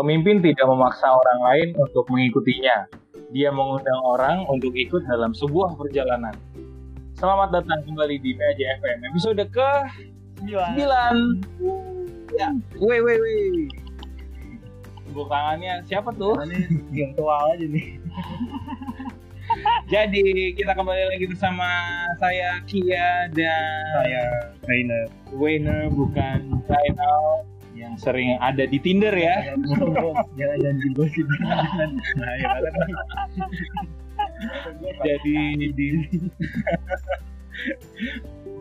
Pemimpin tidak memaksa orang lain untuk mengikutinya. Dia mengundang orang untuk ikut dalam sebuah perjalanan. Selamat datang kembali di PAJ FM episode ke 9. Ya, weh weh weh. Tepuk tangannya siapa tuh? Ini yang tua aja nih. Jadi kita kembali lagi bersama saya Kia dan Saya trainer. Wayner bukan yang sering ada di Tinder ya. Jangan janji gosip. Nah, ya kan. Jadi di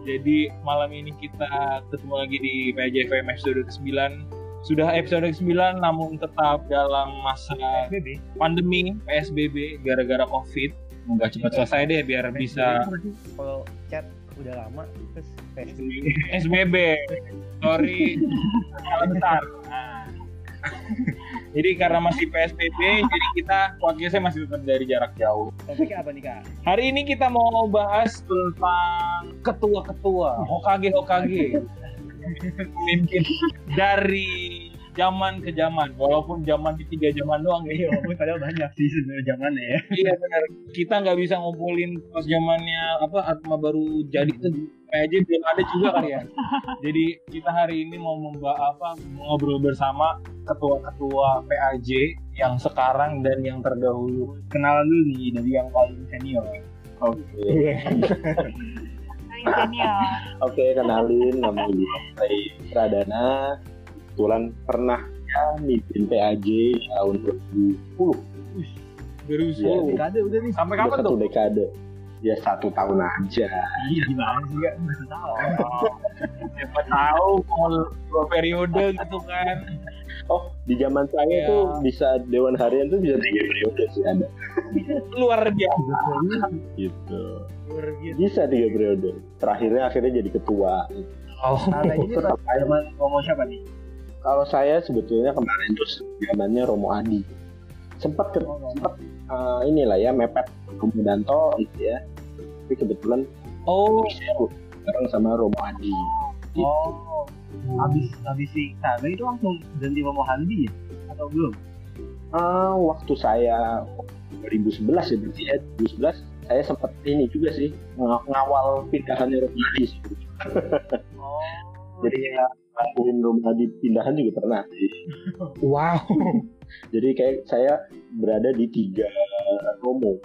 Jadi malam ini kita ketemu lagi di PJFM episode ke-9 Sudah episode ke-9 namun tetap dalam masa BB. pandemi PSBB gara-gara Covid Nggak cepat selesai deh biar bisa Kalau chat udah lama terus PSBB. SBB Sorry salah besar Nah. Jadi karena masih PSBB jadi kita podcastnya masih tetap dari jarak jauh Topiknya apa nih kak? Hari ini kita mau bahas tentang ketua-ketua, Hokage Hokage. Pemimpin dari zaman ke zaman, walaupun zaman di tiga zaman doang ya. Iya, walaupun padahal banyak sih sebenarnya zamannya ya. Iya benar. Kita nggak bisa ngumpulin pas zamannya apa Atma baru jadi itu PAJ belum ada juga kali ya. Jadi kita hari ini mau membahas apa ngobrol bersama ketua-ketua PAJ yang sekarang dan yang terdahulu. Kenalan dulu nih dari yang paling senior. Oke. senior. Oke, kenalin nama gue Pradana. Kebetulan pernah ya mimpin PAJ tahun 2010. Terus Iya, Dekade udah nih. sampai kapan satu tuh? dekade. Ya satu tahun aja. Iya, gimana sih kak? Nggak tahu. siapa tahu mau dua periode gitu kan Oh, di zaman saya Iya. tuh bisa Dewan Harian tuh bisa tiga periode sih ada. luar biasa Gitu. Luar biasa. Bisa tiga periode. Terakhirnya akhirnya jadi ketua. oh Nah, ini pas zaman ngomong siapa nih? Kalau saya sebetulnya kemarin tuh zamannya Romo Adi. Sempat ke, sempat eh, inilah ya mepet Romo Danto gitu ya. Tapi kebetulan oh seru bareng sama Romo Adi. Gitu. Oh, habis habis si Saga itu langsung ganti Romo Handi ya? Atau belum? Ah, waktu saya 2011 ya berarti ya 2011 saya sempat ini juga sih ng- ngawal pindahannya Romo Adi sih. Oh, Jadi ya ngangguin Romo Adi pindahan juga pernah sih. wow Jadi kayak saya berada di tiga Romo.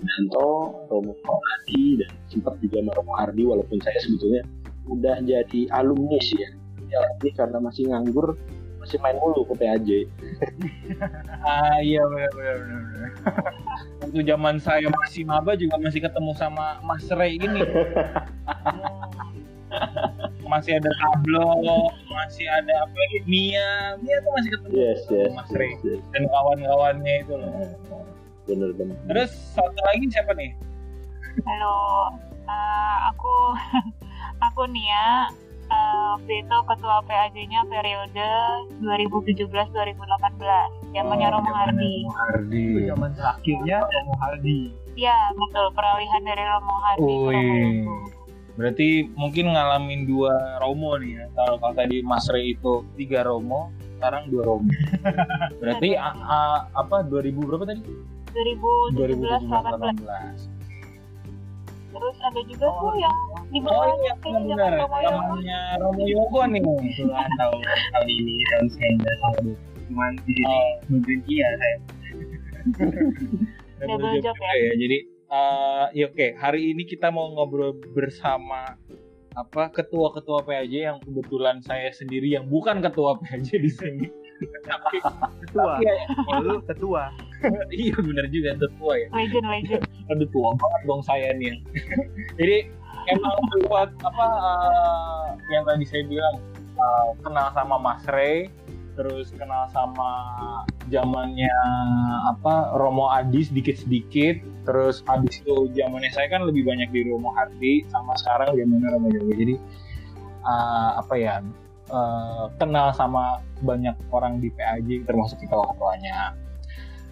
Danto, Romo Adi, dan sempat juga sama Romo Hardi walaupun saya sebetulnya udah jadi alumni sih ya. Ya karena masih nganggur masih main mulu ke PAJ. ah iya benar benar benar benar. waktu zaman saya masih maba juga masih ketemu sama Mas Ray ini masih ada Tablo masih ada apa lagi Mia Mia tuh masih ketemu Yes, yes. sama Mas Ray yes, yes. dan kawan-kawannya itu loh Bener bener. terus satu lagi siapa nih Halo, eh, aku aku Nia. Eh, waktu itu ketua PAJ-nya periode 2017-2018, zamannya Oh, Romo Hardi. Hardi itu zaman terakhirnya Romo Hardi. Iya, betul. Peralihan dari Romo Hardi ke Romo Wih. Yogo. Berarti mungkin ngalamin dua Romo nih ya. Kalau kalau tadi Mas Ray itu tiga Romo, sekarang dua Romo. Berarti a- a- apa 2000 berapa tadi? 2017-18. 2018. Terus ada juga Oh, tuh yang di Oh bawahnya iya, kayaknya benar. zaman Romo Yogo. Namanya Romo Yogo nih. Kebetulan tahun tahun ini tahun saya cuman di sini Oh, nungguin dia saya. Double job ya. Jadi eh ya oke, hari ini kita mau ngobrol bersama apa ketua-ketua PAJ yang kebetulan saya sendiri yang bukan ketua PAJ di sini. Tapi Ketua. iya, Lu ketua. iya benar juga ketua ya. Legend, legend. aduh tua banget dong saya nih jadi emang buat apa eh, yang tadi saya bilang eh, kenal sama Mas Ray terus kenal sama zamannya apa Romo Adi sedikit sedikit terus abis itu zamannya saya kan lebih banyak di Romo Hardi sama sekarang zamannya Romo Yoga jadi eh, apa ya eh, kenal sama banyak orang di PAJ termasuk ketua ketuanya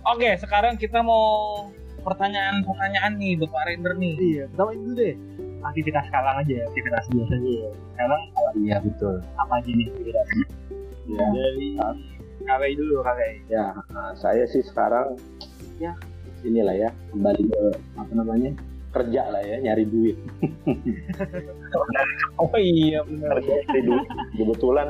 oke sekarang kita mau pertanyaan-pertanyaan nih Bapak Render nih. Iya, tawain dulu deh. Aktivitas sekarang aja, aktivitas biasa aja. Sekarang Iya betul. apa aja nih aktivitas? Ya. Dari dulu KWI. Ya, nah, saya sih sekarang ya inilah ya kembali ke apa namanya kerja lah ya nyari duit. Oh iya benar. Nyari duit. Kebetulan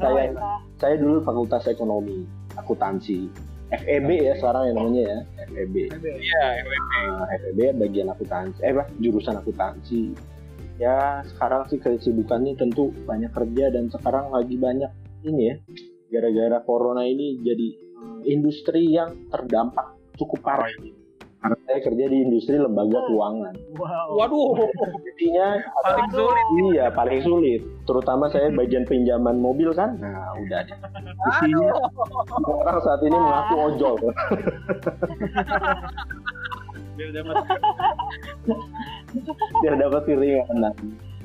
saya- ya? saya dulu fakultas ekonomi akuntansi FEB ya sekarang yang namanya ya FEB. Iya, FWP. Nah, FEB bagian akuntansi eh apa jurusan akuntansi. Ya sekarang sih kesibukannya tentu banyak kerja dan sekarang lagi banyak ini ya gara-gara corona ini jadi eh, industri yang terdampak cukup parah ini. Karena saya kerja di industri lembaga keuangan. Wow. Waduh, Intinya paling sulit. Iya, paling sulit. Terutama saya bagian pinjaman mobil kan. Nah, udah deh. Isinya orang saat ini mengaku ojol. Biar dapat Biar dapat keringanan.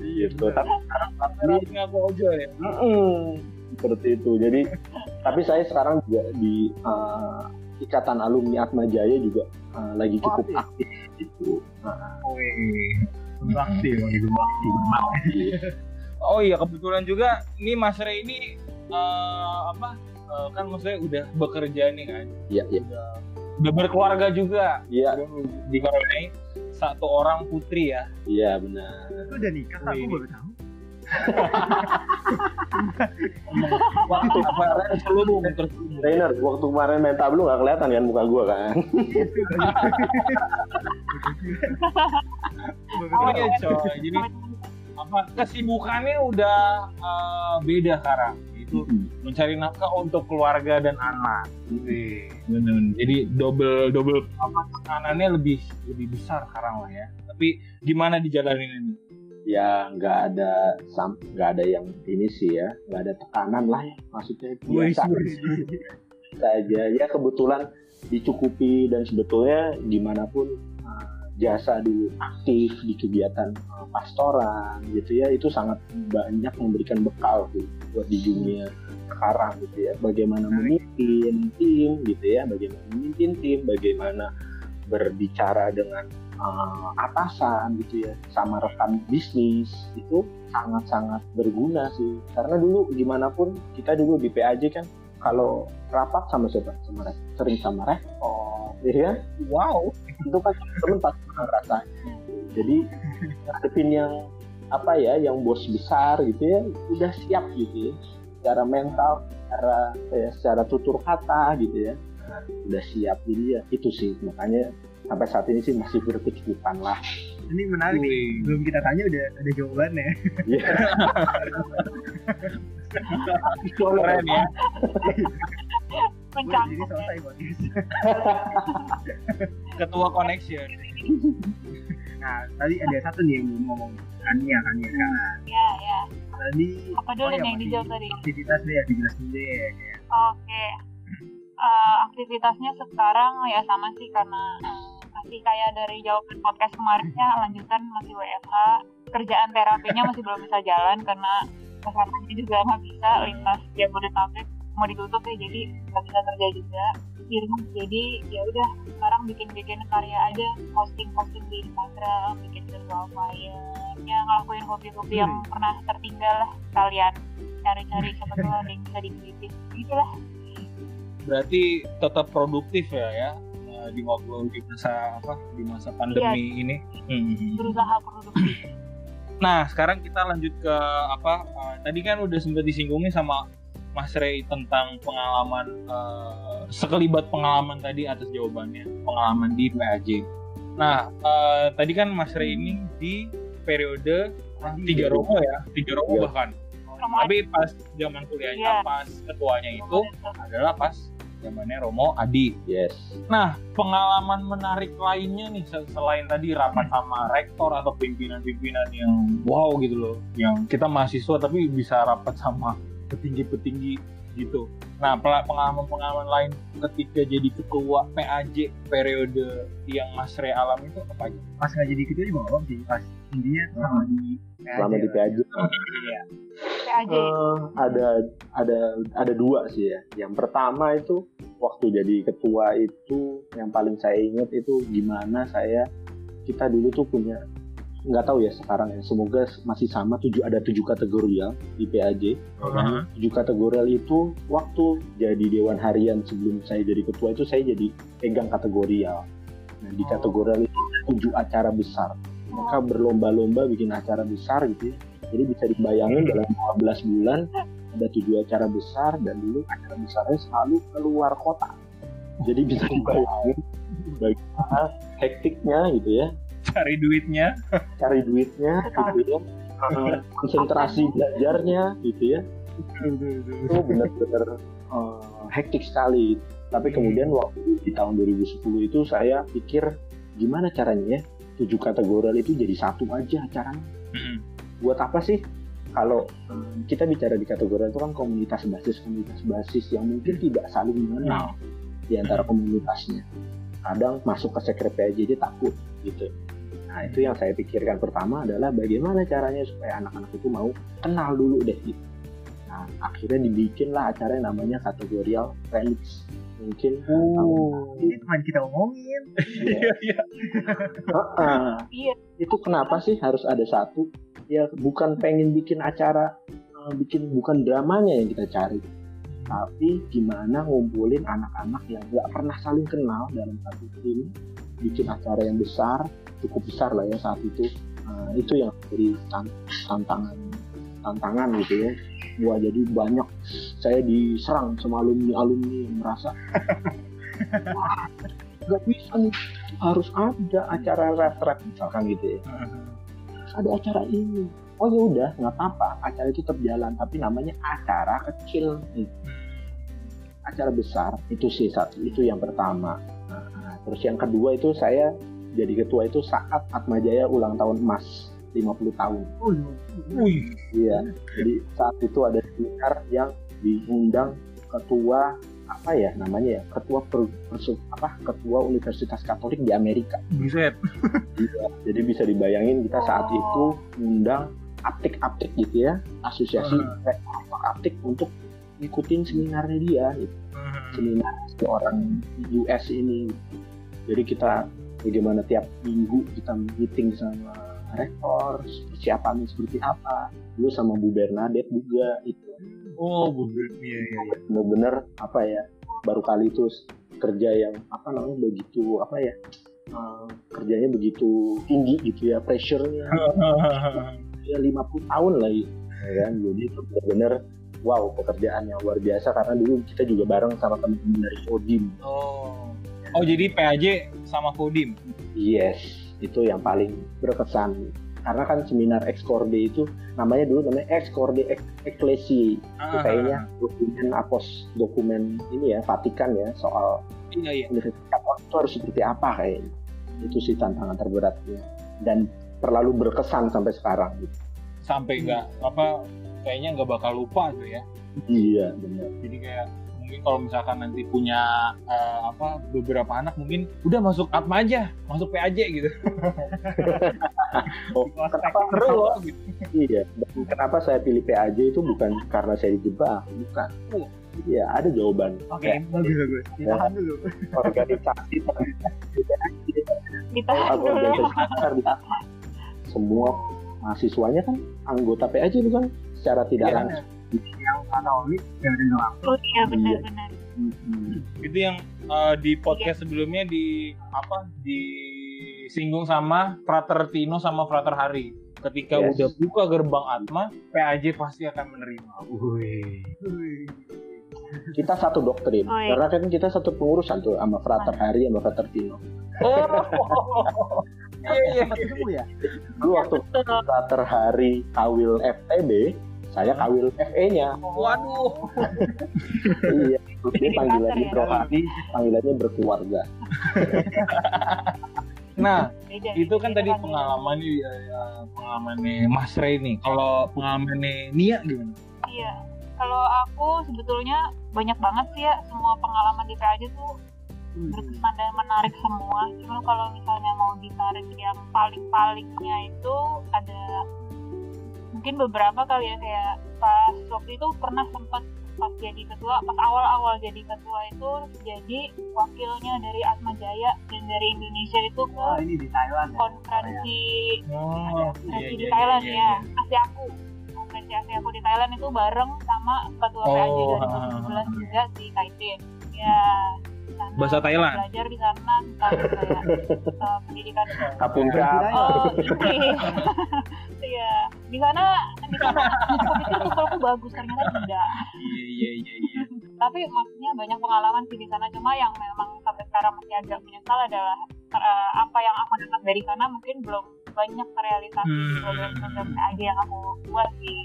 Gitu. Tapi ini ngaku ojol ya. mm, seperti itu. Jadi, tapi saya sekarang juga di eh, Ikatan Alumni Atma Jaya juga eh, lagi cukup Oh, aktif gitu. Nah. Bakti, itu bakti. Oh iya kebetulan juga ini Mas Rey ini eh, apa eh, kan maksudnya udah bekerja nih kan, Iya, iya. udah, udah berkeluarga juga. Iya, Dikaruniai satu orang putri ya. iya benar. Itu udah nikah, aku baru tahu. Waktu seluruh terselubung. Trainer, waktu kemarin main tablo nggak kelihatan kan muka gua kan? Oh iya coy, jadi apa kesibukannya udah eh, beda sekarang. Itu mencari nafkah untuk keluarga dan anak. Bener. Jadi double double apa tekanannya lebih lebih besar sekarang lah ya. Tapi gimana dijalanin ini? Ya nggak ada nggak ada yang ini sih ya nggak ada tekanan lah ya maksudnya biasa biasa aja. Ya kebetulan dicukupi dan sebetulnya di mana pun uh, jasa dulu aktif di kegiatan uh, pastoran gitu ya itu sangat banyak memberikan bekal tuh buat di dunia sekarang gitu ya. Bagaimana memimpin tim gitu ya bagaimana memimpin tim bagaimana berbicara dengan uh, atasan gitu ya sama rekan bisnis itu sangat-sangat berguna sih. Karena dulu gimana pun kita dulu di PAJ kan kalau rapat sama siapa? Sama Rek- sering sama rektor ya kan? Wow. itu kan temen pasti ngerasain jadi ngadepin yang apa ya yang bos besar gitu ya udah siap gitu ya. Secara mental secara ya, secara tutur kata gitu ya. Udah siap jadi ya itu sih. Makanya sampai saat ini sih masih berkecukupan lah Ini menarik. nih. Wih. Belum kita tanya udah ada jawabannya. Iya. Keren ya. Jadi ya. selesai podcast. Ketua connection. Nah, tadi ada satu nih yang belum ngomong. Kania, Kania. Kan. Ya, ya. Tadi Apa dulu Oh, iya, nih yang dijawab tadi? aktivitas deh, aktivitas dulu deh. Oke. Eh, aktivitasnya sekarang ya sama sih karena eh, masih kayak dari jawaban podcast kemarinnya lanjutan masih WFH. Kerjaan terapinya masih belum bisa jalan karena ke sananya juga nggak bisa lintas Jabodetabek mau ditutup ya jadi nggak bisa kerja juga. Di rumah jadi ya udah sekarang bikin-bikin karya aja posting-posting di Instagram bikin virtual flyer ya ngelakuin hobi-hobi yang pernah tertinggal lah kalian cari-cari siapa tahu ada yang bisa dibikin. Gitulah Berarti tetap produktif ya ya di waktu di masa apa di masa pandemi ini. Hmm. berusaha produktif Nah, sekarang kita lanjut ke apa? eh, tadi kan udah sempat disinggungin sama Mas Rey tentang pengalaman eh, sekelibat pengalaman tadi atas jawabannya, pengalaman di PAJ. Nah, eh, tadi kan Mas Rey ini di periode tiga romo ya, tiga romo Iya. bahkan. Tapi pas zaman kuliahnya, Iya. pas ketuanya itu adalah pas zamannya Romo Adi. yes Nah, pengalaman menarik lainnya nih se- selain tadi rapat sama rektor atau pimpinan-pimpinan yang wow gitu loh, yang kita mahasiswa tapi bisa rapat sama petinggi-petinggi gitu. Nah, pengalaman-pengalaman lain ketika jadi ketua PAJ periode yang Mas Re alami itu apa aja? Pas nggak jadi ketua juga nggak apa-apa sih. Pas intinya sama di selama di PAJ PAJ Eh, ada ada ada dua sih ya. Yang pertama itu waktu jadi ketua itu yang paling saya ingat itu gimana saya kita dulu tuh punya nggak tahu ya sekarang ya. Semoga masih sama tujuh ada tujuh kategorial di PAJ Heeh. tujuh kategorial itu waktu jadi dewan harian sebelum saya jadi ketua itu saya jadi pegang kategorial nah di Oh. kategorial itu tujuh acara besar. Maka berlomba-lomba bikin acara besar gitu ya. Jadi bisa dibayangin dalam 12 bulan ada tujuh acara besar dan dulu acara besarnya selalu keluar kota. Jadi bisa dibayangin bagaimana hektiknya gitu ya Cari duitnya. cari duitnya gitu ya. Eh, konsentrasi belajarnya gitu ya. Itu benar-benar eh, hektik sekali. Tapi kemudian waktu di tahun 2010 itu saya pikir gimana caranya ya tujuh kategorial itu jadi satu aja acaranya Mm-mm. buat apa sih? Kalau eh, kita bicara di kategorial itu kan komunitas basis komunitas basis yang mungkin tidak saling mengenal di antara komunitasnya. Kadang masuk ke sekret PAJ aja takut gitu nah itu yang saya pikirkan pertama adalah bagaimana caranya supaya anak-anak itu mau kenal dulu deh gitu nah akhirnya dibikinlah acara yang namanya kategorial remix mungkin Oh, ini teman kita omongin. Iya, iya. Heeh. Iya. itu kenapa sih harus ada satu ya bukan pengen bikin acara eh, bikin bukan dramanya yang kita cari tapi gimana ngumpulin anak-anak yang nggak pernah saling kenal dalam satu tim bikin acara yang besar cukup besar lah ya saat itu. Eh, itu yang jadi tan- tantangan tantangan gitu ya. Wah jadi banyak saya diserang sama alumni alumni yang merasa "Wah, nggak bisa nih harus ada acara retret misalkan gitu ya. Ada acara ini. Oh ya udah nggak apa-apa acara itu tetap jalan tapi namanya acara kecil nih. Acara besar itu sih satu itu yang pertama terus yang kedua itu saya jadi ketua itu saat Atmajaya ulang tahun emas 50 tahun Oh, Wih. iya jadi saat itu ada seminar yang diundang ketua apa ya namanya ya ketua per, persu- apa ketua Universitas Katolik di Amerika Buset. Iya, jadi bisa dibayangin kita saat Oh. itu undang aptik-aptik gitu ya, asosiasi rektor aptik untuk ngikutin seminarnya dia, gitu. seminar si orang US ini. Jadi kita bagaimana tiap minggu kita meeting sama rektor, persiapannya seperti apa, dulu sama Bu Bernadette juga itu. Oh, bu. Iya, iya. iya. Bener-bener apa ya, baru kali itu kerja yang apa namanya begitu apa ya, eh, kerjanya begitu tinggi gitu ya, pressure-nya ya 50 tahun lagi ya kan jadi itu benar-benar wow pekerjaan yang luar biasa karena dulu kita juga bareng sama teman-teman dari Kodim oh. Oh, jadi PAJ sama Kodim. yes itu yang paling berkesan karena kan seminar Excorde itu namanya dulu namanya Excorde Ec- Ecclesiae itu kayaknya dokumen apos dokumen ini ya Vatikan ya soal Iya, iya. Universitas Katolik itu harus seperti apa kayaknya itu sih tantangan terberatnya dan terlalu berkesan sampai sekarang gitu. Sampai nggak apa kayaknya nggak bakal lupa tuh ya. iya benar Jadi kayak mungkin kalau misalkan nanti punya eh, apa beberapa anak mungkin udah masuk Atma aja, masuk PAJ gitu. Oh, kenapa Seru loh gitu. Iya, dan kenapa saya pilih PAJ itu bukan karena saya dijebak, bukan. Oh. Iya, ada jawaban. Oke, Kayak bagus bagus. Ditahan dulu. organisasi Ditahan dulu. organisasi. Semua mahasiswanya kan anggota PAJ itu kan secara tidak Iya. langsung. Yang Katolik ya udah nggak Oh iya benar-benar. Itu yang eh, di podcast sebelumnya di apa disinggung sama Frater Tino sama Frater Hari. Ketika Yes. udah buka gerbang Atma, PAJ pasti akan menerima. Kita satu doktrin, Oh, iya. karena kan kita satu pengurusan tuh sama Frater Hari sama Frater Tino. Oh. Iya iya. ketemu ya. Dulu waktu Frater Hari kawil FTB, saya kawil FE-nya. Waduh. iya, dia panggilannya ya. rohani, panggilannya berkeluarga. Nah, itu kan tadi pengalaman nih, eh, pengalamannya Mas Ray nih. Kalau pengalamannya Nia gimana? Iya. Kalau aku sebetulnya banyak banget sih ya semua pengalaman di PAJ tuh berkesan dan menarik semua. Cuma kalau misalnya mau ditarik yang paling-palingnya itu ada mungkin beberapa kali ya kayak pas waktu itu pernah sempat pas jadi ketua pas awal-awal jadi ketua itu jadi wakilnya dari Atma Jaya dan dari Indonesia itu ke Oh ini di Thailand ya. konferensi Oh, konferensi di Thailand ya Asiaku konferensi Asiaku di Thailand itu bareng sama ketua Oh, PAJ ah. 2017 juga si Kaitin. Ya di Bahasa Thailand? belajar di sana tentang kayak eh, pendidikan Kapung. Oh, ini. Iya. Di sana di sana aku pikir tulisanku bagus ternyata tidak. Iya iya iya iya. Tapi maksudnya banyak pengalaman sih di sana cuma yang memang sampai sekarang masih agak menyesal adalah eh, apa yang aku dapat dari sana mungkin belum banyak terrealisasi di Hmm. program-program aja yang aku buat sih.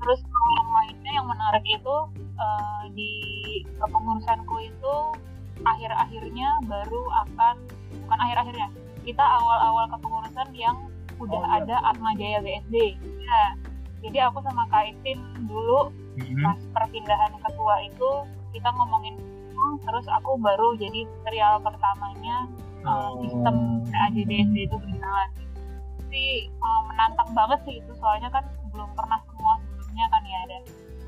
Terus yang lainnya yang menarik itu eh, di kepengurusanku itu akhir-akhirnya baru akan bukan akhir-akhirnya kita awal-awal kepengurusan yang udah Oh, iya. ada Atma Jaya BSD. Ya. Jadi aku sama Kak Itin dulu Mhm. pas perpindahan ketua itu kita ngomongin "Hmm, terus aku baru jadi serial pertamanya uh, Oh. sistem AJDSD itu berjalan sih uh, menantang banget sih itu soalnya kan belum pernah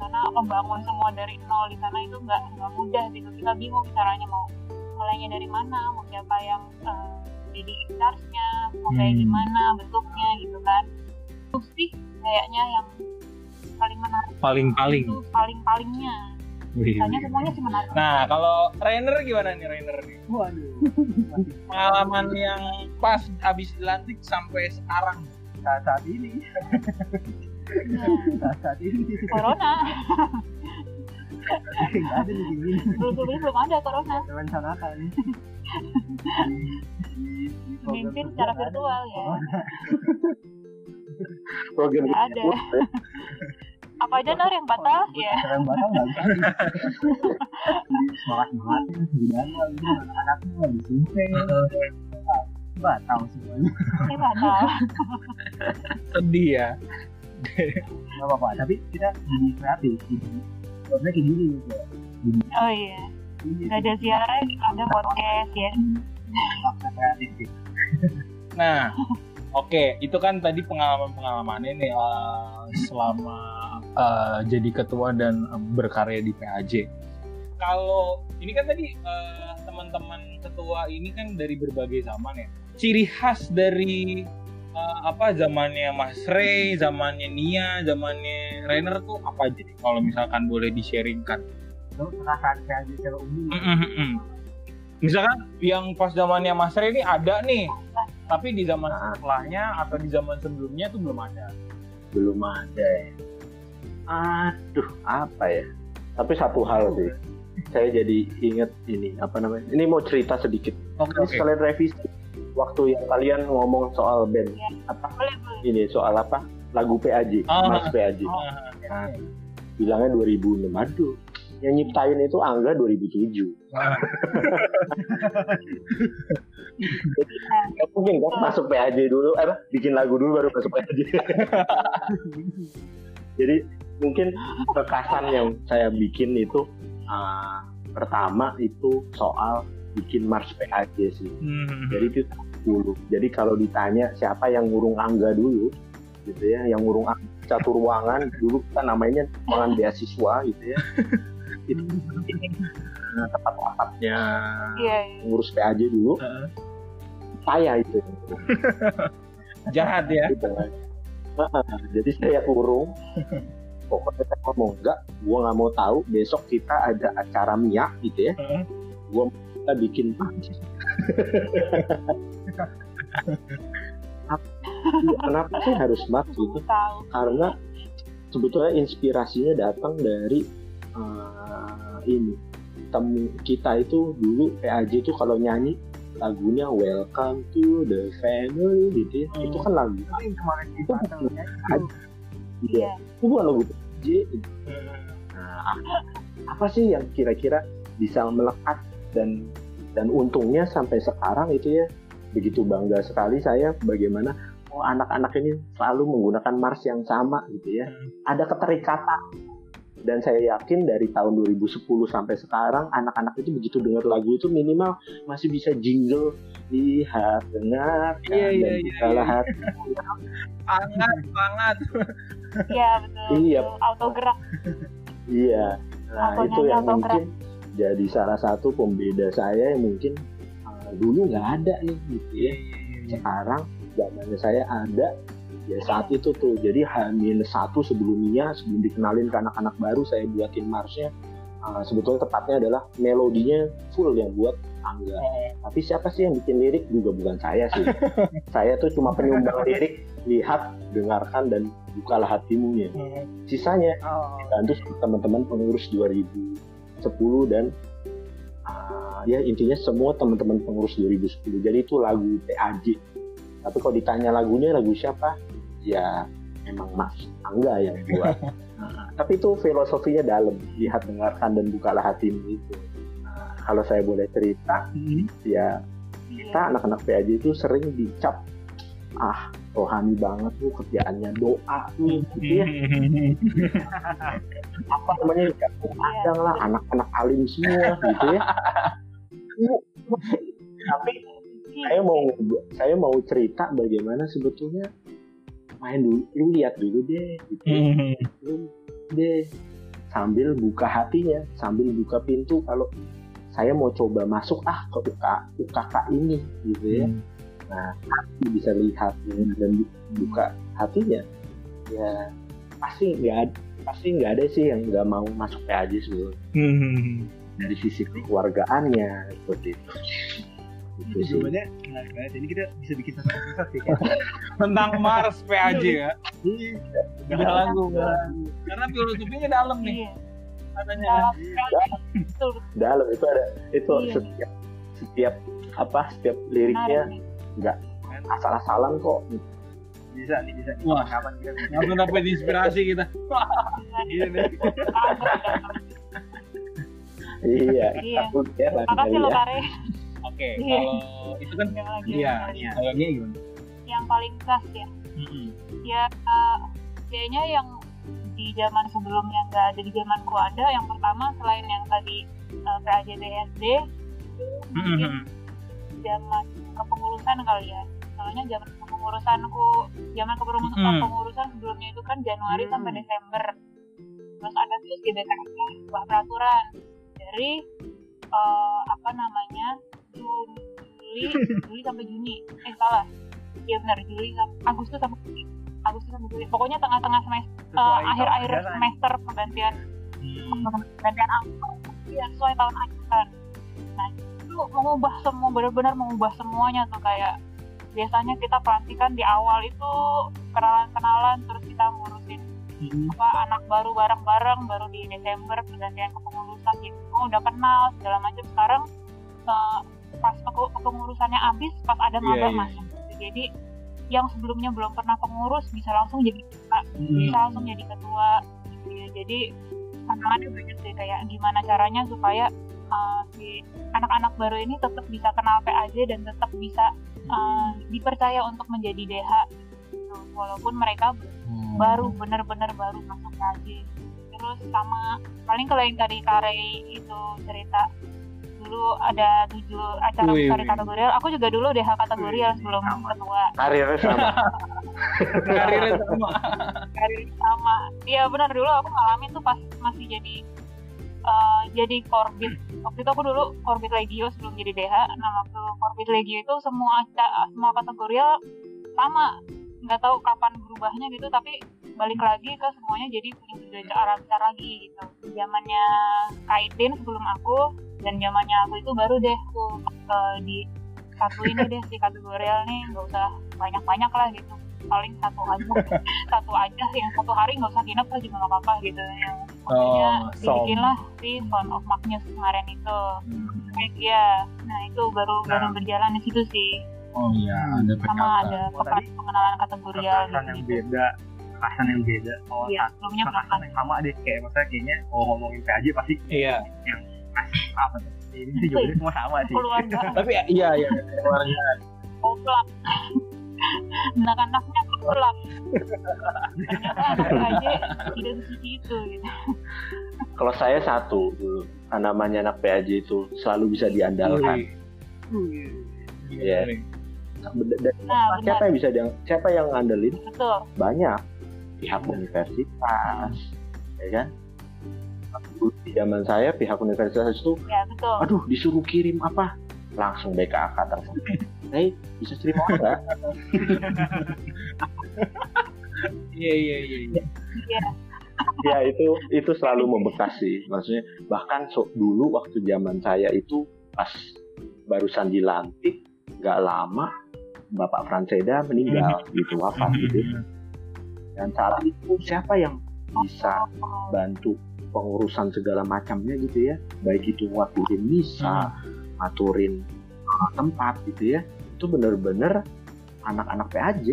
karena membangun semua dari nol di sana itu nggak nggak mudah gitu kita bingung caranya mau mulainya dari mana mau siapa yang uh, jadi charge-nya mau kayak Hmm. gimana bentuknya gitu kan itu sih kayaknya yang paling menarik Paling-paling. itu paling palingnya wih. semuanya sih menarik Nah, kalau Rainer gimana nih Rainer nih? Waduh. Pengalaman yang pas habis dilantik sampai sekarang. saat saat ini. Nah, Saat saat ini. corona Nggak ada di sini. belum belum belum ada corona Rencanakan. Di- di- di program Memimpin secara virtual ya Program nggak ada apa aja nar yang batal ya yang batal nggak bisa. Semangat semangatin budaya gitu anak-anaknya lagi survei. Batal semuanya. batal Sedih ya. Nggak apa-apa. Tapi kita jadi kreatif. Jadi Maksudnya kayak gini gitu. oh iya Ini nggak ada siaran ada podcast ya kreatif gitu. Nah, oke, itu kan tadi pengalaman-pengalamannya nih eh, selama eh, jadi ketua dan berkarya di PAJ. Kalau ini kan tadi eh, teman-teman ketua ini kan dari berbagai zaman ya. Ciri khas dari eh, apa zamannya Mas Ray, zamannya Nia, zamannya Rainer tuh apa aja nih? Kalau misalkan boleh di-sharingkan. Perasaan secara umum. Mm-mm-mm. Misalkan yang pas zamannya Mas Ray ini ada nih, tapi di zaman setelahnya atau di zaman sebelumnya tuh belum ada. belum ada ya. Aduh, apa ya? Tapi satu hal sih, saya jadi inget ini apa namanya? Ini mau cerita sedikit. Oke Ini sekalian revisi. Waktu yang kalian ngomong soal band, Iya. apa boleh boleh ini soal apa? Lagu PAJ, Oh. Mas PAJ. Oh. Nah, bilangnya 2006. Aduh, yang nyiptain itu Angga 2007. Nggak mungkin kan masuk PAJ dulu, eh, apa? Bikin lagu dulu baru masuk PAJ. Jadi mungkin kekasan yang saya bikin itu ah, pertama itu soal bikin Mars PAJ sih. Hmm. Jadi itu dulu. Jadi kalau ditanya siapa yang ngurung Angga dulu, gitu ya, yang ngurung Angga satu ruangan dulu kita namanya ruangan beasiswa gitu ya. itu nah, tempat wakafnya iya iya ngurus PAJ dulu. Heeh. Saya itu. Jahat ya. Gitu. Heeh, Jadi saya kurung. Pokoknya saya ngomong enggak, gua nggak mau tahu. Besok kita ada acara Mia gitu ya. Heeh. Gua kita bikin panci. Kenapa sih harus gitu? tahu Karena sebetulnya inspirasinya datang dari eh, ini temu kita itu dulu PAJ itu kalau nyanyi lagunya Welcome to the Family gitu ya. Hmm. Itu kan lagu. Tapi yang kemarin di Itu Ada. itu iya Itu bukan lagu PAJ. gitu. Nah, apa sih yang kira-kira bisa melekat dan dan untungnya sampai sekarang itu ya begitu bangga sekali saya bagaimana oh anak-anak ini selalu menggunakan mars yang sama gitu ya Hmm. ada keterikatan dan saya yakin dari tahun 2010 sampai sekarang anak-anak itu begitu dengar lagu itu minimal masih bisa jingle lihat dengar Iya, iya, dan iya, bukalah iya. sangat. Iya betul. Iya. betul. Autogerak. iya nah itu yang autograf? mungkin jadi salah satu pembeda saya yang mungkin uh, dulu nggak ada nih gitu ya. Sekarang zamannya saya ada ya saat itu tuh. Jadi hamil satu sebelumnya sebelum dikenalin ke anak-anak baru saya buatin marsnya uh, sebetulnya tepatnya adalah melodinya full yang buat Angga. Tapi siapa sih yang bikin lirik? Juga bukan saya sih. Saya tuh cuma penyumbang lirik lihat dengarkan dan bukalah hatimu ya. Sisanya Oh. dibantu sama teman-teman pengurus 2010 dan uh, ya intinya semua teman-teman pengurus 2010 jadi itu lagu PAJ tapi kalau ditanya lagunya lagu siapa? Ya emang Mas Angga yang buat. Nah, tapi itu filosofinya dalam. Lihat dengarkan dan bukalah hatimu itu. Nah, kalau saya boleh cerita Hmm. ya kita anak-anak PAJ itu sering dicap ah rohani banget tuh kerjaannya doa tuh gitu ya. Apa namanya ya, kadang lah anak-anak alim semua gitu ya. Tapi saya mau saya mau cerita bagaimana sebetulnya main dulu lu lihat dulu deh gitu. Hmm. lu deh sambil buka hatinya sambil buka pintu kalau saya mau coba masuk ah ke UK, UKK ini gitu ya nah hati bisa lihat dan buka hatinya ya pasti nggak pasti nggak ada sih yang nggak mau masuk PAJ sebelum Hmm. dari sisi kekeluargaannya seperti itu Itu sih jawabannya menarik banget. Ini kita bisa bikin satu episode sih. kan? Tentang Mars PAJ ya. Iya. Udah lagu. Karena filosofinya dalam nih Iya. katanya. Dalam betul. dalam itu ada itu Iya. setiap setiap apa setiap liriknya. Nggak asal-asalan kok Bisa nih, bisa. nih. Wah. Kapan kita bisa? Langsung dapat inspirasi kita. Iya nih. iya Iya. takut ya Makasih lo ya Kare. Oke, Iya. kalau itu kan iya, yang iya. Kalau ini gimana? yang paling khas ya. Mm-mm. Ya uh, kayaknya yang di zaman sebelumnya nggak ada di zamanku ada. Yang pertama selain yang tadi uh, PAJ BSD mungkin Mm-mm. zaman kepengurusan kali ya. Soalnya zaman kepengurusanku, zaman kepengurusan Hmm. kepengurusan sebelumnya itu kan Januari Hmm. sampai Desember. Terus ada terus di DKK sebuah peraturan dari eh, apa namanya Juli Juli sampai Juni. Eh salah. Iya benar Juli Agustus sampai Juni. Agustus sampai Juli. Pokoknya tengah-tengah semester, Sesuai akhir-akhir semester pergantian Hmm. pergantian. Iya sesuai tahun ajaran. Itu mengubah semua benar-benar mengubah semuanya tuh kayak biasanya kita pelantikan di awal itu kenalan-kenalan terus kita ngurusin Hmm. apa anak baru bareng-bareng baru di Desember pergantian kepengurusan gitu oh, udah kenal segala macam sekarang eh, pas kepengurusannya habis pas ada maba iya. masuk jadi yang sebelumnya belum pernah pengurus bisa langsung jadi Hmm. bisa langsung jadi ketua gitu ya. jadi tantangannya banyak sih kayak gimana caranya supaya uh, si anak-anak baru ini tetap bisa kenal PAJ dan tetap bisa uh, dipercaya untuk menjadi DH gitu. walaupun mereka Hmm. baru bener-bener baru masuk PAJ terus sama paling kalau yang tadi Kare itu cerita dulu ada tujuh acara Wih, besar wih. kategorial aku juga dulu DH kategorial sebelum ketua karirnya sama Karirnya sama. karir sama iya benar dulu aku ngalamin tuh pas masih jadi eh, jadi korbit waktu itu aku dulu korbit legio sebelum jadi DH nah waktu korbit legio itu semua semua kategorial sama. Nggak tahu kapan berubahnya gitu tapi balik lagi ke semuanya jadi punya tujuh acara besar lagi gitu. Zamannya kaitin sebelum aku dan zamannya aku itu baru deh tuh eh, di satu ini deh si kategorial nih. Nggak usah banyak-banyak lah gitu. Paling satu aja satu aja yang satu hari nggak usah nginep lah juga nggak apa-apa gitu. yang makanya Oh, som. dibikin lah si Son of Magnus kemarin itu kayak dia nah itu baru baru Nah. berjalan di situ sih Oh iya, ada sama PKK. ada Oh, pekan pengenalan kategorial Kekerasan yang gitu beda, kekerasan yang beda. Oh, iya sebelumnya kekerasan pekan yang sama deh. Kayak maksudnya kayaknya oh ngomongin PAJ pasti Iya. kasih apa tuh. Ini sih jawabannya semua sama sih. keluarga Tapi iya iya keluarga. koplang anak-anaknya pulang ternyata tidak itu gitu Kalau saya satu dulu, ah, namanya anak PAJ itu selalu bisa diandalkan. Iya. Nih. Dan nah siapa benar yang bisa yang siapa yang ngandelin? betul Banyak pihak universitas, ya kan? Di zaman saya pihak universitas itu, ya betul aduh disuruh kirim apa? Langsung BKK tersebut. Hei, bisa terima nggak? Iya iya iya. iya. Iya. ya itu itu selalu membekas sih maksudnya bahkan so, dulu waktu zaman saya itu pas barusan dilantik nggak lama bapak Franseda meninggal gitu wafat gitu dan saat itu siapa yang bisa bantu pengurusan segala macamnya gitu ya baik itu ngaturin misa ngaturin uh, tempat gitu ya itu bener-bener anak-anak PAJ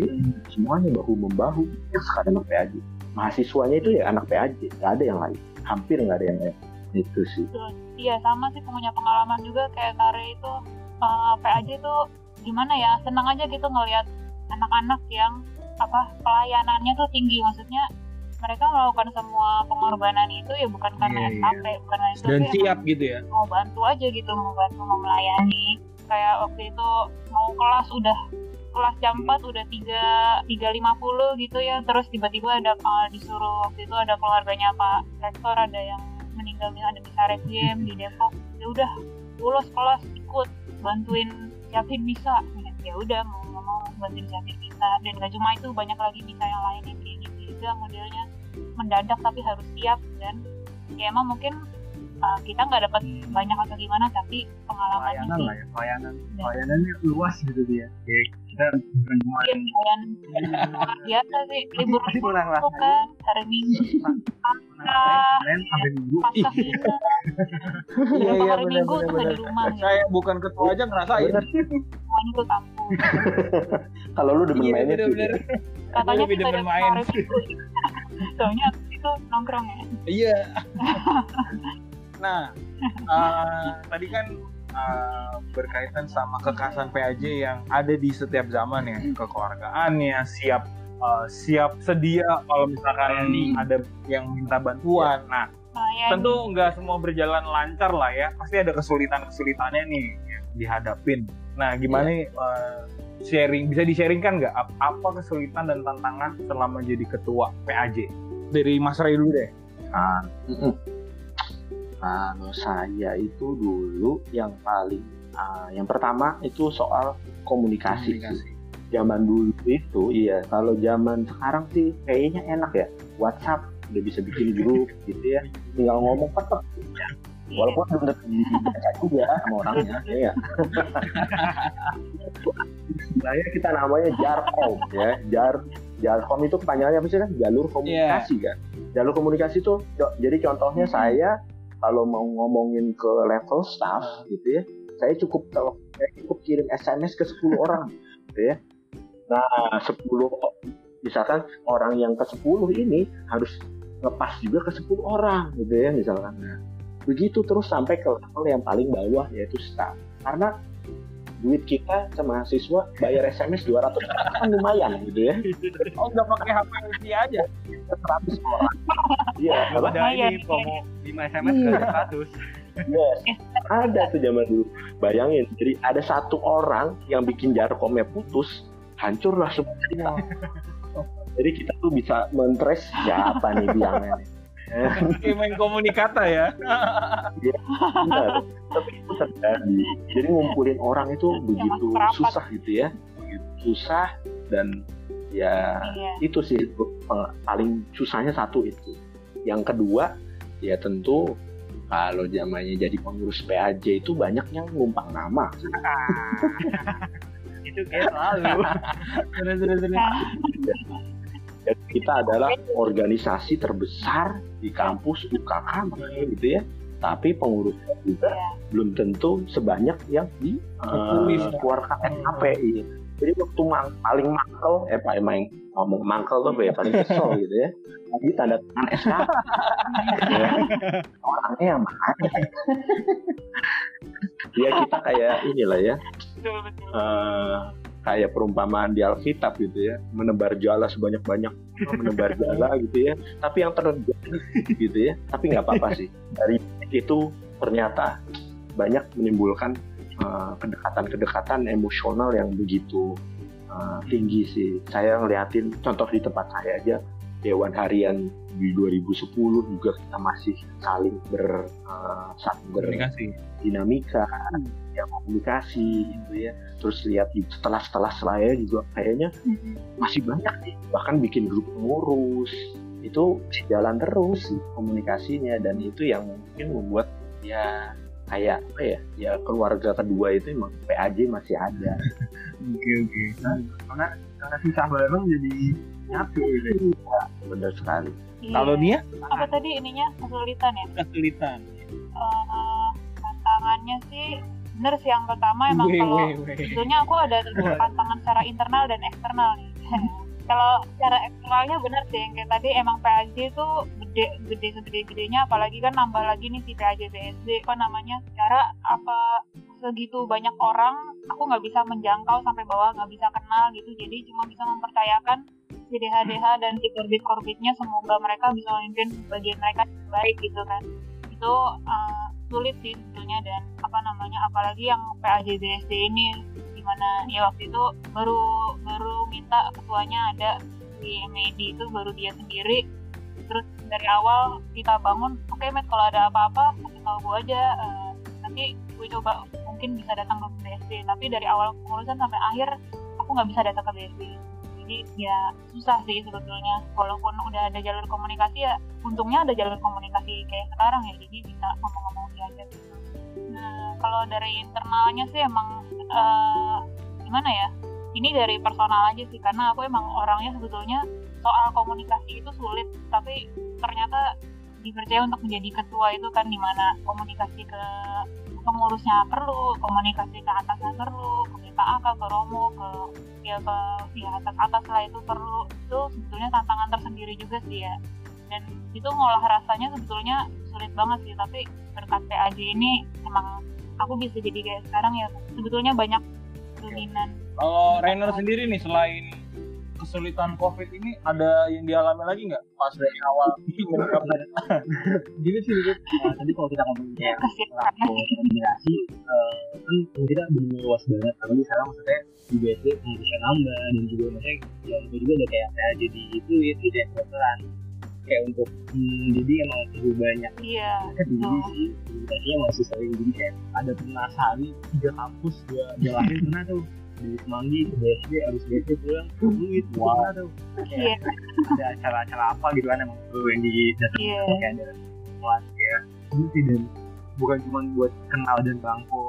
semuanya bahu membahu sekali anak PAJ mahasiswanya itu ya anak PAJ nggak ada yang lain. Hampir nggak ada yang lain. Itu sih. Iya sama sih punya pengalaman juga kayak Tare itu eh, PAJ itu gimana ya senang aja gitu ngelihat anak-anak yang apa pelayanannya tuh tinggi. Maksudnya mereka melakukan semua pengorbanan itu ya bukan karena Iya, iya. SKP bukan karena itu Dan siap gitu ya. mau bantu aja gitu mau bantu mau melayani kayak waktu itu mau kelas udah kelas jam 4 udah tiga tiga lima puluh gitu ya. Terus tiba-tiba ada uh, disuruh waktu itu ada keluarganya Pak Rektor ada yang meninggal ada bisa requiem di Depok. Ya udah lulus kelas ikut bantuin siapin misa ya udah mau mau bantuin siapin misa dan gak cuma itu banyak lagi misa yang lain yang kayak gitu juga modelnya. Mendadak tapi harus siap dan ya emang mungkin uh, kita nggak dapat banyak atau gimana tapi pengalamannya pelayanan sih. lah ya pelayanan pelayanannya luas gitu dia. Kayak kita bukan cuma mungkin kalian luar biasa sih. Libur ngerasain kan hari minggu. Kalian sampai minggu. pasca kita Iya iya hari minggu tuh di rumah gitu. Saya bukan ketua aja ngerasain. Semuanya tuh kampus kalau lu demen Iya mainnya katanya sih demen banyak main. hari minggu. Soalnya itu nongkrong ya. Iya. Nah, eh, tadi kan eh, berkaitan sama kekhasan PAJ yang ada di setiap zaman ya, kekeluargaannya siap eh, siap sedia kalau misalkan ada yang minta bantuan. Nah, Melayani. tentu nggak semua berjalan lancar lah ya, pasti ada kesulitan-kesulitannya nih yang dihadapin. Nah, gimana nih eh, sharing bisa di-sharingkan nggak ap- apa kesulitan dan tantangan selama jadi ketua PAJ? Dari Mas Ray dulu deh. Nah. Kalau saya itu dulu yang paling ah, yang pertama itu soal komunikasi, sih. Zaman dulu itu iya, kalau zaman sekarang sih kayaknya enak ya. WhatsApp udah bisa bikin grup gitu ya. Tinggal ngomong petek. Walaupun belum tentu dibaca juga sama orangnya, ya. Saya kita namanya Jarkom ya, Jar Jarkom itu kepanjangannya apa sih kan? Jalur komunikasi kan. Jalur komunikasi itu jadi contohnya saya kalau mau ngomongin ke level staff gitu ya, saya cukup tel- saya cukup kirim SMS ke 10 orang gitu ya. Nah, 10 o- misalkan orang yang ke 10 ini harus ngepas juga ke 10 orang gitu ya misalkan. Nah, begitu terus sampai ke level yang paling bawah yaitu staff. Karena duit kita ke mahasiswa bayar SMS 200 kan lumayan gitu ya. Oh nggak pakai HP dia aja. 100 orang. Iya, apa? ada ini promo 5 SMS Iya. ke 100 Yes. Ada tuh zaman dulu. Bayangin, jadi ada satu orang yang bikin jarkomnya putus, hancurlah semuanya. Jadi kita tuh bisa mentres siapa nih biangnya. Kayak main komunikata ya. Benar. Tapi itu terjadi. Jadi ngumpulin orang itu begitu merapat. susah gitu ya. Begitu susah dan ya iya itu sih peng- paling susahnya satu itu. Yang kedua ya tentu kalau zamannya jadi pengurus PAJ itu banyak yang numpang nama. itu kayak selalu Terus terus terus. Dan kita adalah organisasi terbesar di kampus UKK makanya gitu ya. Tapi pengurusnya juga Iya. belum tentu sebanyak yang di uh, keluarkan SKP. Iya. Jadi waktu mang- paling mangkel, eh pak emang ngomong mangkel tuh ya paling kesel gitu ya. Lagi tanda tangan ya. Orangnya yang mana? ya kita kayak inilah ya. eh, kayak perumpamaan di Alkitab gitu ya. Menebar jala sebanyak banyak menebar jala gitu ya. Tapi yang terjadi gitu ya. Tapi nggak apa-apa sih. Dari itu ternyata banyak menimbulkan uh, kedekatan-kedekatan emosional yang begitu uh, tinggi sih. Saya ngeliatin contoh di tempat saya aja Dewan Harian di 2010 juga kita masih saling ber uh, saling Komunikasi. berdinamika ya komunikasi gitu ya. Terus lihat setelah setelah selaya juga kayaknya masih banyak nih. Bahkan bikin grup pengurus. Itu jalan terus sih komunikasinya. Dan itu yang mungkin membuat ya kayak apa ya ya keluarga kedua itu emang PAJ masih ada. Oke oke. Nah, karena karena susah bareng jadi nyatu gitu benar sekali. Iya. Kalau dia? Apa tadi ininya? Kesulitan ya? kesulitan. Eh, tantangannya sih bener sih yang pertama emang Weh, kalau sebetulnya aku ada dua tantangan secara internal dan eksternal nih. kalau secara eksternalnya bener sih yang kayak tadi emang PAJ itu gede gede segede gedenya apalagi kan nambah lagi nih si PAJ BSD apa namanya? Secara apa segitu banyak orang aku nggak bisa menjangkau sampai bawah nggak bisa kenal gitu. Jadi cuma bisa mempercayakan si DH-DH dan si korbit-korbitnya semoga mereka bisa memimpin bagian mereka baik gitu kan. Itu uh, sulit sih sebetulnya dan apa namanya apalagi yang PAJ BSD ini di mana ya waktu itu baru baru minta ketuanya ada di Medi itu baru dia sendiri. Terus dari awal kita bangun oke Matt kalau ada apa-apa kasih tahu gue aja eh, nanti gue coba mungkin bisa datang ke BSD tapi dari awal pengurusan sampai akhir aku nggak bisa datang ke BSD jadi ya susah sih sebetulnya. Walaupun udah ada jalur komunikasi ya untungnya ada jalur komunikasi kayak sekarang ya jadi bisa ngomong-ngomong diajak. Gitu. nah kalau dari internalnya sih emang eh, gimana ya? Ini dari personal aja sih karena aku emang orangnya sebetulnya soal komunikasi itu sulit. Tapi ternyata dipercaya untuk menjadi ketua itu kan di mana komunikasi ke pengurusnya perlu komunikasi ke atasnya perlu ke PKAK ke Romo ke ya ke ya atas atas lah itu perlu. Itu sebetulnya tantangan tersendiri juga sih ya. Dan itu ngolah rasanya sebetulnya sulit banget sih tapi berkat PAJ ini emang aku bisa jadi kayak sekarang ya. Sebetulnya banyak dominan Kalau Rainer sendiri nih selain kesulitan COVID ini ada yang dialami lagi nggak? Pas dari awal. Menerapkan? gini sih. Nah, tadi kalau kita ngomongin kayak lapor komunikasi eh, kan kita benar luas banget. Apalagi sekarang maksudnya di BSD pengurusnya nambah dan juga maksudnya yang itu juga udah kayak saya jadi itu ya gitu ya kebetulan kayak untuk hmm, jadi emang perlu banyak. Iya kan tinggi sih komunikasinya masih sering. Jadi kayak ada pernah sehari tiga kampus gua jalanin. Pernah tuh dari Semanggi ke BSD harus BSD pulang duit wow. kayak ada acara-acara apa gitu kan emang perlu yang di datang iya. kayak ada kelas kayak sih dan bukan cuma buat kenal dan bangku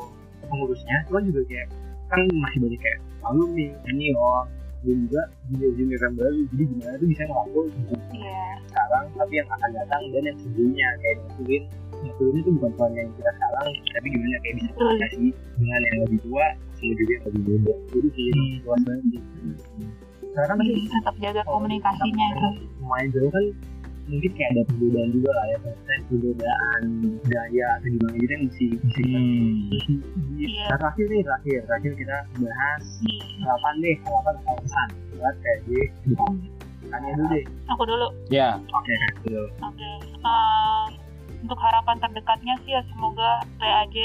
pengurusnya cuman juga kayak kan masih banyak kayak alumni senior dan juga junior junior yang baru. Jadi gimana tuh bisa ngelakuin? Iya. Sekarang tapi yang akan datang dan yang sebelumnya. Kayak nyatuin nyatuin itu bukan soal yang kita sekarang tapi gimana kayak bisa komunikasi dengan yang lebih tua sama juga yang lebih muda. Jadi sih luas banget sekarang kan tetap jaga komunikasinya itu. Lumayan jauh kan mungkin kayak ada perbedaan juga lah ya maksudnya perbedaan gaya atau gimana gitu yang mesti mesti Hmm. Iya. Nah, terakhir nih terakhir terakhir kita bahas Iya. harapan deh harapan atau pesan. Buat kayak di depan. Tanya dulu deh. Aku dulu. Ya, oke dulu. Oke, eh, untuk harapan terdekatnya sih ya semoga PAJ,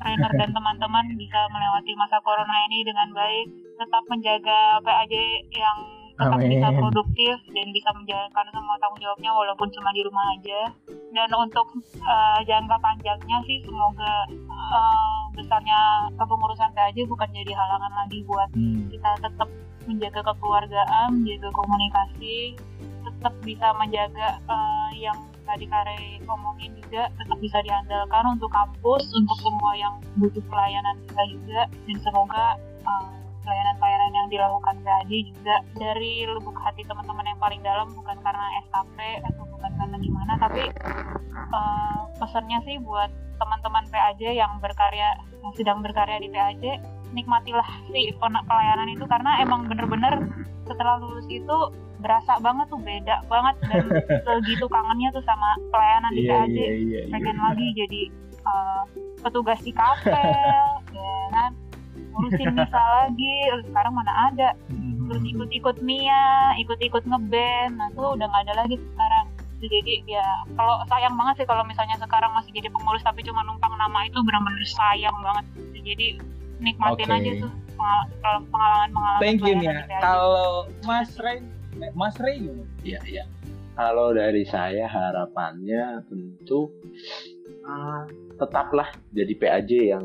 trainer dan teman-teman bisa melewati masa corona ini dengan baik, tetap menjaga PAJ yang tetap Amin. bisa produktif dan bisa menjalankan semua tanggung jawabnya walaupun cuma di rumah aja. Dan untuk eh, jangka panjangnya sih semoga eh, besarnya kepengurusan PAJ bukan jadi halangan lagi buat Hmm. kita tetap menjaga kekeluargaan, menjaga komunikasi, tetap bisa menjaga eh, yang tadi Kare ngomongin juga tetap bisa diandalkan untuk kampus, untuk semua yang butuh pelayanan kita juga, dan semoga eh, pelayanan-pelayanan yang dilakukan PAJ juga dari lubuk hati teman-teman yang paling dalam bukan karena SKP atau bukan karena gimana, tapi eh, pesannya sih buat teman-teman PAJ yang berkarya yang sedang berkarya di PAJ nikmatilah si pelayanan itu karena emang bener-bener setelah lulus itu berasa banget tuh beda banget dan segitu kangennya tuh sama pelayanan di Iya, PAJ iya, iya, iya. pengen lagi jadi uh, petugas di kafe ngurusin Misa lagi sekarang mana ada terus ikut-ikut Mia ikut-ikut ngeband nah tuh udah nggak ada lagi sekarang jadi ya kalau sayang banget sih kalau misalnya sekarang masih jadi pengurus tapi cuma numpang nama itu benar-benar sayang banget jadi nikmatin Oke. aja tuh pengalaman-pengalaman Thank you PAJ. Kalau Mas Ray, Mas Ray? Iya, iya. Kalau dari saya harapannya tentu ah, tetaplah jadi PAJ yang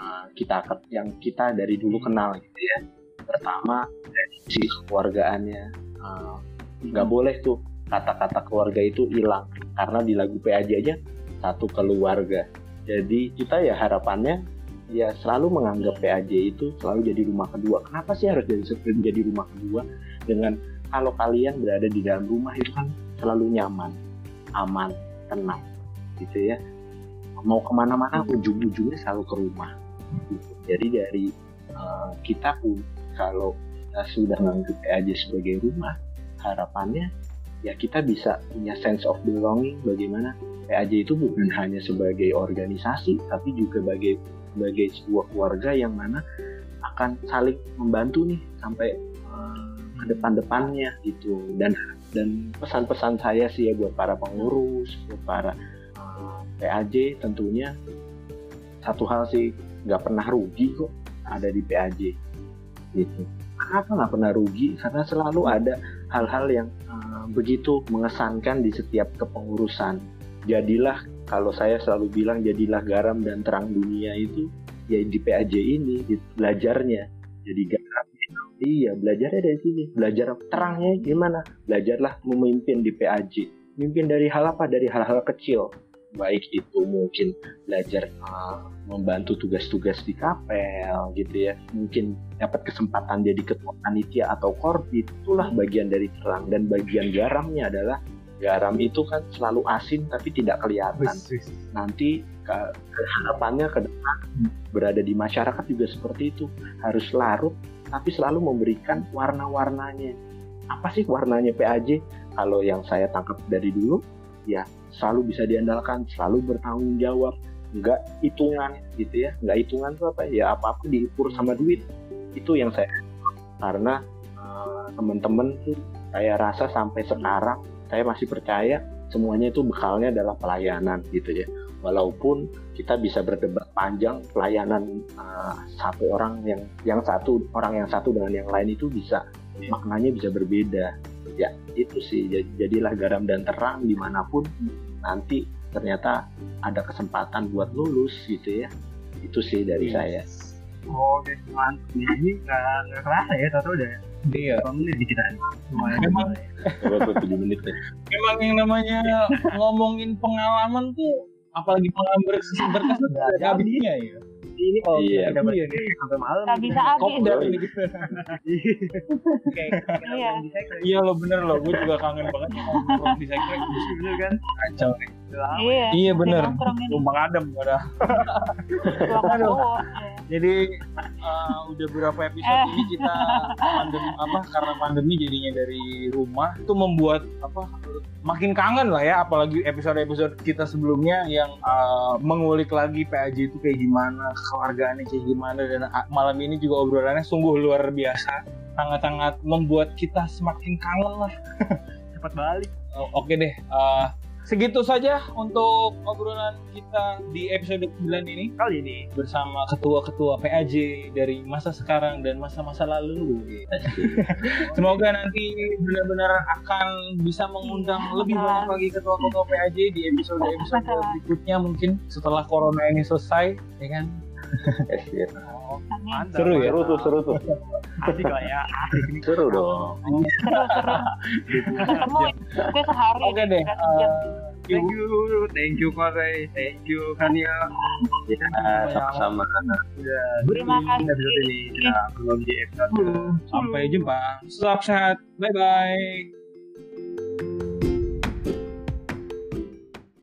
ah, kita yang kita dari dulu kenal gitu ya. Pertama dari sisi keluargaannya ah, nggak boleh tuh kata-kata keluarga itu hilang karena di lagu PAJ aja satu keluarga. Jadi kita ya harapannya ya selalu menganggap PAJ itu selalu jadi rumah kedua. Kenapa sih harus jadi jadi rumah kedua dengan kalau kalian berada di dalam rumah itu kan selalu nyaman, aman, tenang, gitu ya. Mau ke mana-mana ujung-ujungnya selalu ke rumah. Gitu. Jadi dari eh, kita pun kalau kita sudah menganggap PAJ sebagai rumah, harapannya ya kita bisa punya sense of belonging bagaimana PAJ itu bukan hanya sebagai organisasi tapi juga sebagai sebagai sebuah keluarga yang mana akan saling membantu nih sampai eh, ke depan-depannya gitu dan dan pesan-pesan saya sih ya buat para pengurus buat para eh, PAJ tentunya satu hal sih nggak pernah rugi kok ada di PAJ gitu. Kenapa nggak pernah rugi? Karena selalu ada hal-hal yang eh, begitu mengesankan di setiap kepengurusan. Jadilah kalau saya selalu bilang jadilah garam dan terang dunia itu ya di PAJ ini gitu, belajarnya. Jadi garam iya belajarnya dari sini. Belajar terangnya gimana? Belajarlah memimpin di PAJ mimpin dari hal apa? Dari hal-hal kecil baik itu mungkin belajar uh, membantu tugas-tugas di kapel gitu ya. Mungkin dapat kesempatan jadi ketua panitia atau korbit. Itulah bagian dari terang dan bagian garamnya adalah garam itu kan selalu asin tapi tidak kelihatan. Nanti ke- harapannya ke depan berada di masyarakat juga seperti itu. Harus larut tapi selalu memberikan warna-warnanya. Apa sih warnanya PAJ kalau yang saya tangkap dari dulu ya selalu bisa diandalkan selalu bertanggung jawab nggak hitungan gitu ya nggak hitungan tuh apa ya apa apa diukur sama duit. Itu yang saya karena eh, teman-teman tuh saya rasa sampai sekarang saya masih percaya semuanya itu bekalnya adalah pelayanan gitu ya. Walaupun kita bisa berdebat panjang pelayanan uh, satu orang yang yang satu orang yang satu dengan yang lain itu bisa maknanya bisa berbeda ya itu sih Jadi- jadilah garam dan terang di mana pun nanti ternyata ada kesempatan buat lulus gitu ya itu sih dari Iya. saya Oh, oke, mantap. Di sini nggak nggak kerasa ya, tahu udah Iya. menit di kita. Tujuh menit ya Memang yang namanya ngomongin pengalaman tuh apalagi pengalaman berkesan berkesan ada habisnya ya. Ini kalau Iya, kita nih sampai malam. Nggak bisa Kok habis udah Iya. ini gitu. Kayak Iya. sekre. Iya lo bener lo, gue juga kangen banget di sekre. Bener kan? Kacau nih. Udah lama. iya Iya bener. Tumpang adem Aduh. Iya. Jadi uh, udah berapa episode Eh. ini kita pandemi apa karena pandemi jadinya dari rumah itu membuat apa makin kangen lah ya apalagi episode-episode kita sebelumnya yang uh, mengulik lagi PAJ itu kayak gimana keluargaannya kayak gimana dan uh, malam ini juga obrolannya sungguh luar biasa sangat-sangat membuat kita semakin kangen lah Cepat balik. Oke deh, uh, segitu saja untuk obrolan kita di episode 9 ini Kali ini bersama ketua-ketua PAJ dari masa sekarang dan masa-masa lalu. Semoga nanti benar-benar akan bisa mengundang lebih banyak lagi ketua-ketua PAJ di episode-episode berikutnya mungkin setelah corona ini selesai, ya kan? Seru ya? seru tuh seru tuh Asik lah ya. Asik ini. seru dong seru seru ketemu itu sehari Oke deh. uh, Thank you, thank you Koray, thank you Kania. ya sama-sama Udah Terima kasih. episode ini kita belum di episode sampai jumpa. Tetap sehat. Bye bye.